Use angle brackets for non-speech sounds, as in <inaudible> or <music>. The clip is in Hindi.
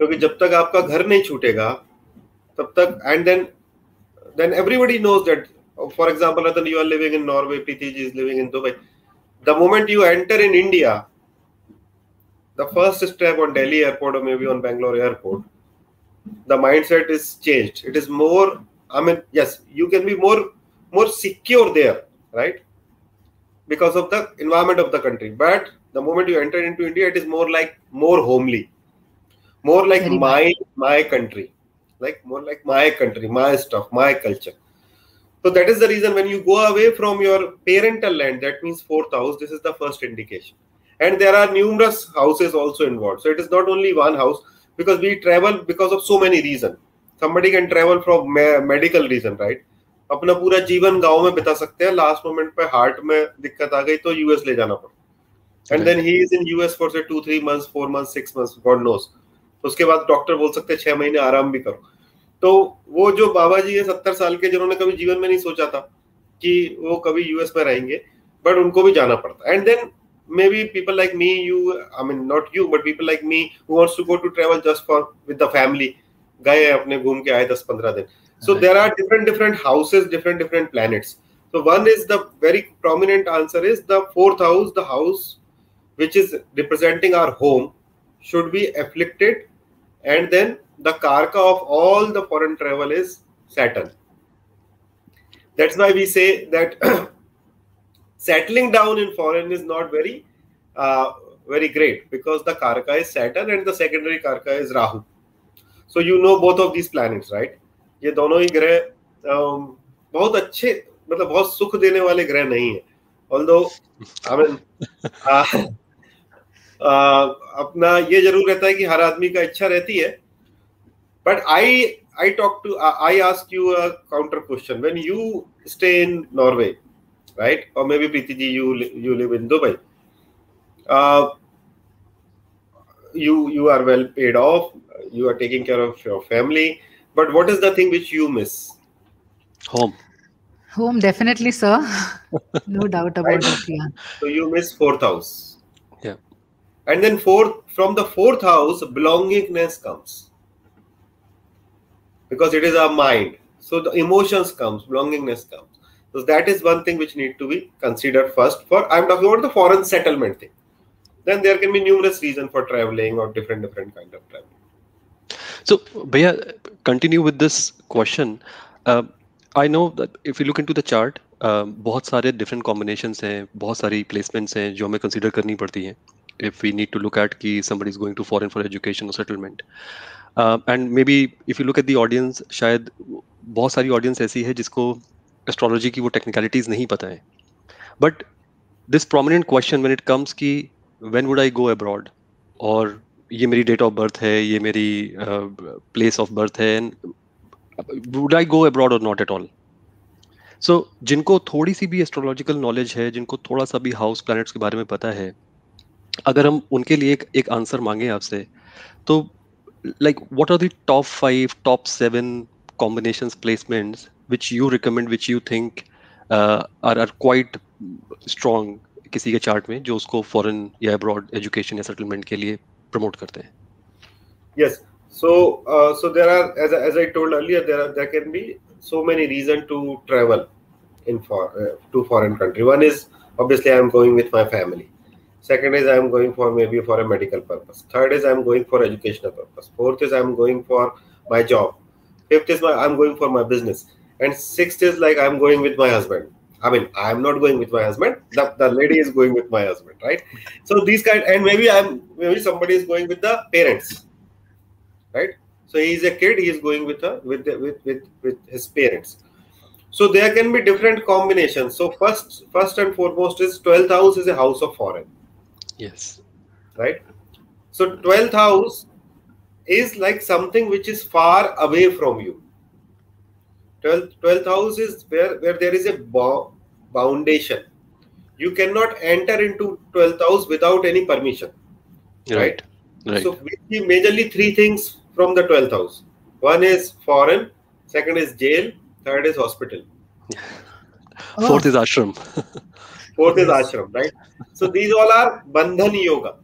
क्योंकि जब तक आपका घर नहीं छूटेगा, तब तक and then then everybody knows that for example Ratan you are living in Norway Preeti's is living in Dubai the moment you enter in India the first step on Delhi airport maybe on Bangalore airport the mindset is change it is more I mean yes you can be more more secure there right because of the environment of the country but the moment you enter into India it is more like more homely more like Very my much. my country like more like my country my stuff my culture so that is the reason when you go away from your parental land that means fourth house this is the first indication and there are numerous houses also involved so it is not only one house because we travel because of so many reasons somebody can travel from medical reason right अपना पूरा जीवन गांव में बिता सकते हैं लास्ट मोमेंट पे हार्ट में दिक्कत आ गई तो यूएस ले जाना पड़ा and then he is in US for say two three months four months six months God knows उसके बाद डॉक्टर बोल सकते छह महीने आराम भी करो। तो वो जो बाबा जी है सत्तर साल के जिन्होंने कभी जीवन में नहीं सोचा था कि वो कभी यूएस में रहेंगे बट उनको भी जाना पड़ता and then maybe people like me you I mean not you but people like me to go to travel just for with the family गए अपने घूम के आए दस पंद्रह दिन so there are different different houses different different planets तो one is the very prominent answer is the fourth house the house which is representing our home should be afflicted and then the karka of all the foreign travel is Saturn. That's why we say that <clears throat> settling down in foreign is not very uh, very great because the karka is Saturn and the secondary karka is Rahu. So you know both of these planets, right? ये दोनों ही ग्रह बहुत अच्छे मतलब बहुत सुख देने वाले ग्रह नहीं है ऑल्दो आई मीन आ, अपना ये ज़रूर रहता है कि हर आदमी का इच्छा रहती है। But I I talk to I ask you a counter question when you stay in Norway right और maybe Preeti ji you you live in Dubai you you are well paid off you are taking care of your family but what is the thing which you miss home home definitely sir no doubt about it so you miss fourth house And then fourth, from the fourth house, belongingness comes. Because it is our mind. So the emotions comes, belongingness comes. So that is one thing which need to be considered first. For I'm talking about the foreign settlement thing. Then there can be numerous reasons for traveling or different different kind of traveling. So, Bhaiya, continue with this question. Uh, I know that if you look into the chart, uh, बहुत सारे different combinations हैं, बहुत सारी placements हैं जो हमें consider करनी पड़ती हैं. If we need to look at कि somebody is going to foreign for education or settlement. Uh, and maybe if you look at the audience, शायद बहुत सारी audience ऐसी है जिसको astrology की वो technicalities नहीं पता है. But this prominent question when it comes कि when would I go abroad or ये मेरी डेट ऑफ़ बर्थ है ये मेरी प्लेस ऑफ़ बर्थ है would I go abroad or not at all so so, जिनको थोड़ी सी भी एस्ट्रोलॉजिकल नॉलेज है जिनको थोड़ा सा भी हाउस प्लैनेट्स के बारे में पता है अगर हम उनके लिए एक एक आंसर मांगे आपसे तो like what are the top five top seven combination placements which you recommend which you think are are quite strong किसी के चार्ट में जो उसको फॉरेन या अब्रॉड एजुकेशन या सेटलमेंट के लिए प्रमोट करते हैं yes so uh, so there are as, as i told earlier there are there can be so many reasons to travel in for uh, to foreign country one is obviously i am going with my family second is i am going for maybe for a medical purpose third is i am going for educational purpose fourth is i am going for my job fifth is i'm going for my business and sixth is like i'm going with my husband I mean, I'm not going with my husband. The, the lady is going with my husband, right? So these kind, and maybe I'm maybe somebody is going with the parents, right? So he is a kid. He is going with a with the, with with with his parents. So there can be different combinations. So first, first and foremost is twelfth house is a house of foreign. Yes. Right. So twelfth house is like something which is far away from you 12th, 12th house is where, where there is a foundation. You cannot enter into 12th house without any permission. Right. right. So we see majorly three things from the 12th house. One is foreign, second is jail, third is hospital. <laughs> Fourth is ashram. <laughs> Fourth is ashram, right? So these all are bandhan yoga.